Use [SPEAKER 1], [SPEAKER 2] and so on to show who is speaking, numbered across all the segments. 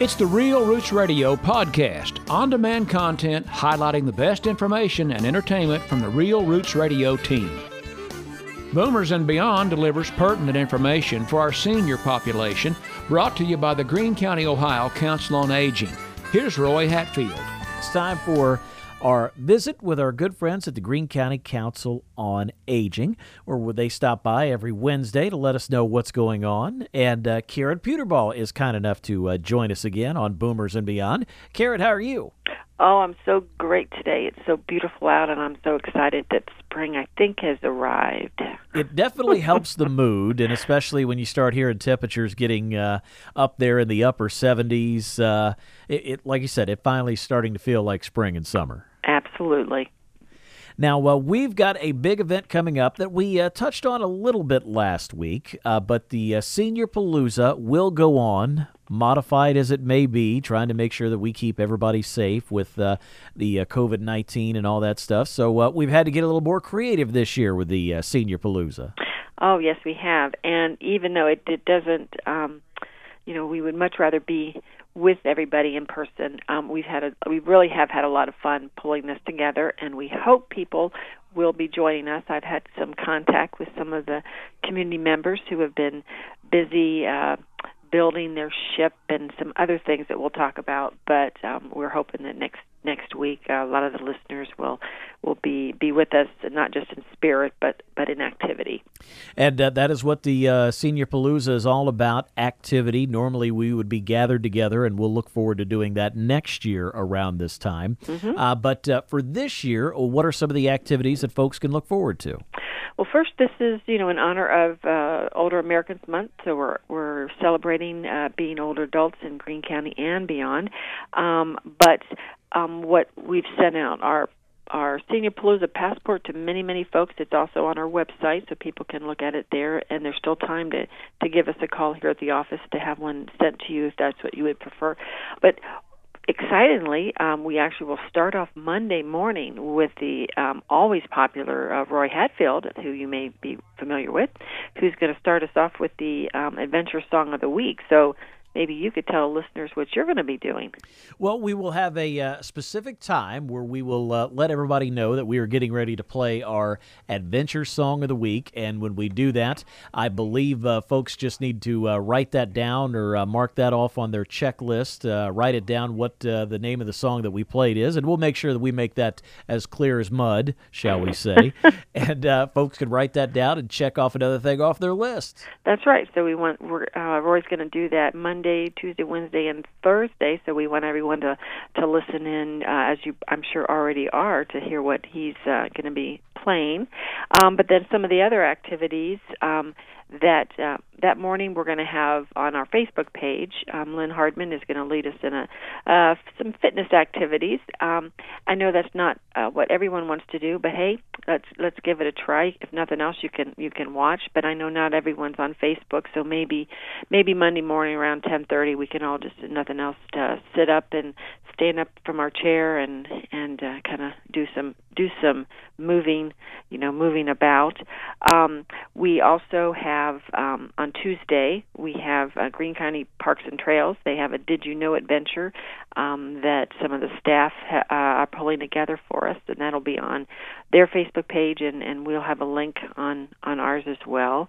[SPEAKER 1] It's the Real Roots Radio podcast, on demand content highlighting the best information and entertainment from the Real Roots Radio team. Boomers and Beyond delivers pertinent information for our senior population, brought to you by the Greene County, Ohio Council on Aging. Here's Roy Hatfield.
[SPEAKER 2] It's time for our visit with our good friends at the Greene County Council on Aging, where they stop by every Wednesday to let us know what's going on. And uh, Karen Puterbaugh is kind enough to uh, join us again on Boomers and Beyond. Karen, how are you?
[SPEAKER 3] Oh, I'm so great today. It's so beautiful out, and I'm so excited that spring, I think, has arrived.
[SPEAKER 2] It definitely helps the mood, and especially when you start hearing temperatures getting uh, up there in the upper 70s. Uh, it, it, like you said, it finally starting to feel like spring and summer.
[SPEAKER 3] Absolutely.
[SPEAKER 2] Now, uh, we've got a big event coming up that we uh, touched on a little bit last week, uh, but the uh, Senior Palooza will go on, modified as it may be, trying to make sure that we keep everybody safe with uh, the uh, COVID 19 and all that stuff. So we've had to get a little more creative this year with the Senior Palooza.
[SPEAKER 3] Oh, yes, we have. And even though it, it doesn't, um, you know, we would much rather be with everybody in person. Um, we've had a we really have had a lot of fun pulling this together, and we hope people will be joining us. I've had some contact with some of the community members who have been busy uh, building their ship and some other things that we'll talk about. But um, we're hoping that next next week uh, a lot of the listeners will will be be with us, not just in spirit but but in activity.
[SPEAKER 2] And uh, that is what the uh, Senior Palooza is all about: activity. Normally we would be gathered together, and we'll look forward to doing that next year around this time. Mm-hmm. Uh, but uh, for this year, what are some of the activities that folks can look forward to?
[SPEAKER 3] Well, first, this is you know in honor of uh, Older Americans Month, so we're we're celebrating uh, being older adults in Greene County and beyond. Um, but um, what we've sent out our our Senior Palooza passport to many many folks. It's also on our website, so people can look at it there. And there's still time to to give us a call here at the office to have one sent to you if that's what you would prefer. But excitingly, um, we actually will start off Monday morning with the um, always popular uh, Roy Hatfield, who you may be familiar with, who's going to start us off with the um, Adventure Song of the Week. So maybe you could tell listeners what you're going to be doing.
[SPEAKER 2] Well, we will have a uh, specific time where we will uh, let everybody know that we are getting ready to play our adventure song of the week. And when we do that, I believe uh, folks just need to uh, write that down or uh, mark that off on their checklist, uh, write it down what the name of the song that we played is. And we'll make sure that we make that as clear as mud, shall we say. and folks can write that down and check off another thing off their list.
[SPEAKER 3] That's right. So we want, we're, Roy's going to do that Monday. Monday, Tuesday, Wednesday, and Thursday. So we want everyone to to listen in, uh, as you I'm sure already are, to hear what he's uh, going to be playing. Um, but then some of the other activities. Um, that uh, that morning we're going to have on our Facebook page. Um, Lynn Hardman is going to lead us in a uh, some fitness activities. Um, I know that's not uh, what everyone wants to do, but hey, let's let's give it a try. If nothing else, you can you can watch. But I know not everyone's on Facebook, so maybe maybe Monday morning around 10:30 we can all just nothing else to sit up and stand up from our chair and and uh, kind of do some do some moving, you know, moving about. Um, we also have um, on Tuesday we have uh, Greene County Parks and Trails. They have a Did You Know adventure um, that some of the staff ha- uh, are pulling together for us, and that'll be on their Facebook page, and, and we'll have a link on on ours as well.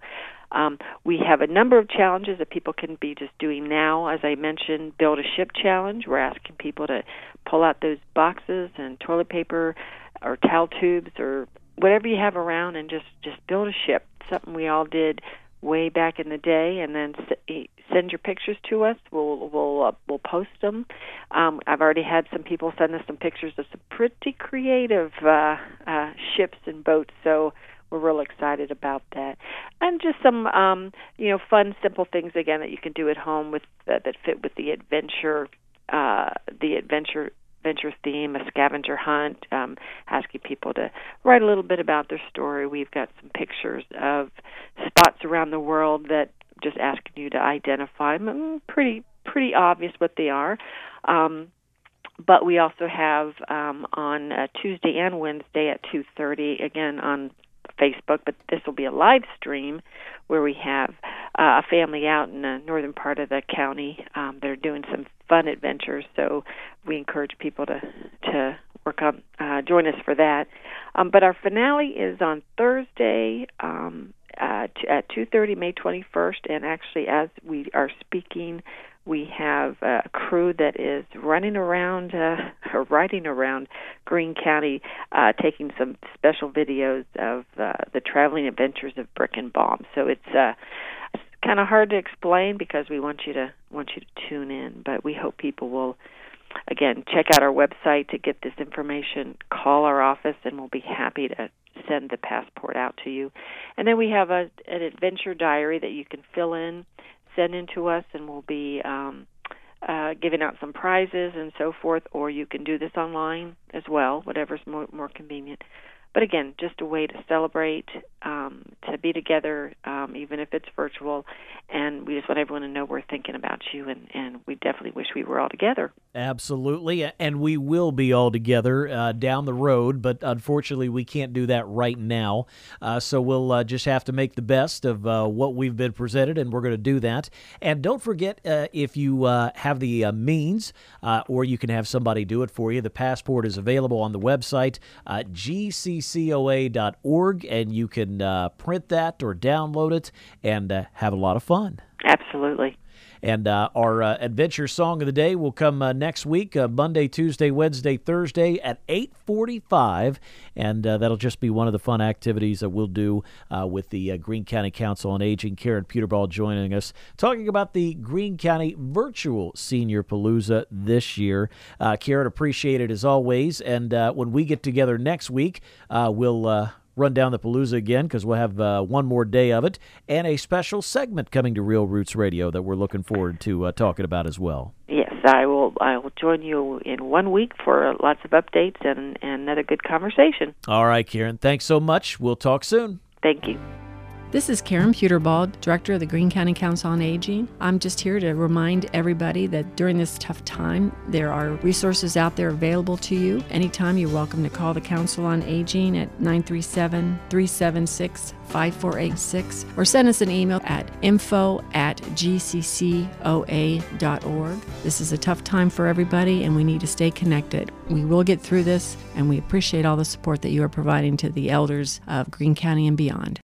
[SPEAKER 3] Um, we have a number of challenges that people can be just doing now. As I mentioned, build a ship challenge. We're asking people to pull out those boxes and toilet paper or towel tubes or whatever you have around and just just build a ship. Something we all did way back in the day, and then send your pictures to us. We'll we'll uh, we'll post them. Um, I've already had some people send us some pictures of some pretty creative uh, uh, ships and boats. So we're real excited about that, and just some um, you know fun, simple things again that you can do at home with uh, that fit with the adventure, uh, the adventure adventure theme, a scavenger hunt, um, asking people to write a little bit about their story. We've got some pictures of spots around the world that just asking you to identify them. Mm, pretty pretty obvious what they are. Um, but we also have um, on uh, Tuesday and Wednesday at 2:30 again on Facebook, but this will be a live stream where we have uh, a family out in the northern part of the county um, that are doing some fun adventures. So we encourage people to to work on uh, join us for that. Um, but our finale is on Thursday um, uh, at 2:30, May 21st, and actually, as we are speaking, we have a crew that is running around, uh, or riding around Greene County, uh, taking some special videos of uh, the traveling adventures of Brick and Baum. So it's uh, kind of hard to explain because we want you to want you to tune in, but we hope people will again check out our website to get this information. Call our office, and we'll be happy to send the passport out to you. And then we have a an adventure diary that you can fill in, send in to us, and we'll be um, uh, giving out some prizes and so forth. Or you can do this online as well, whatever's more more convenient but again, just a way to celebrate, um, to be together, um, even if it's virtual. And we just want everyone to know we're thinking about you, and, and we definitely wish we were all together.
[SPEAKER 2] Absolutely. And we will be all together uh, down the road, but unfortunately, we can't do that right now. Uh, so we'll uh, just have to make the best of uh, what we've been presented, and we're going to do that. And don't forget uh, if you uh, have the means, or you can have somebody do it for you, the passport is available on the website, GC cccoa.org, and you can uh, print that or download it and uh, have a lot of fun.
[SPEAKER 3] Absolutely.
[SPEAKER 2] And uh, our uh, adventure song of the day will come uh, next week, uh, Monday, Tuesday, Wednesday, Thursday at 8:45, and uh, that'll just be one of the fun activities that we'll do uh, with the Greene County Council on Aging. Karen Puterbaugh joining us, talking about the Greene County Virtual Senior Palooza this year. Karen, appreciate it as always, and when we get together next week, we'll run down the Palooza again because we'll have uh, one more day of it and a special segment coming to Real Roots Radio that we're looking forward to uh, talking about as well.
[SPEAKER 3] Yes, I will. I will join you in one week for lots of updates and, and another good conversation.
[SPEAKER 2] All right, Karen. Thanks so much. We'll talk soon.
[SPEAKER 3] Thank you.
[SPEAKER 4] This is Karen Puterbaugh, Director of the Greene County Council on Aging. I'm just here to remind everybody that during this tough time, there are resources out there available to you. Anytime you're welcome to call the Council on Aging at 937 376 5486 or send us an email at info at gccoa.org. This is a tough time for everybody and we need to stay connected. We will get through this and we appreciate all the support that you are providing to the elders of Greene County and beyond.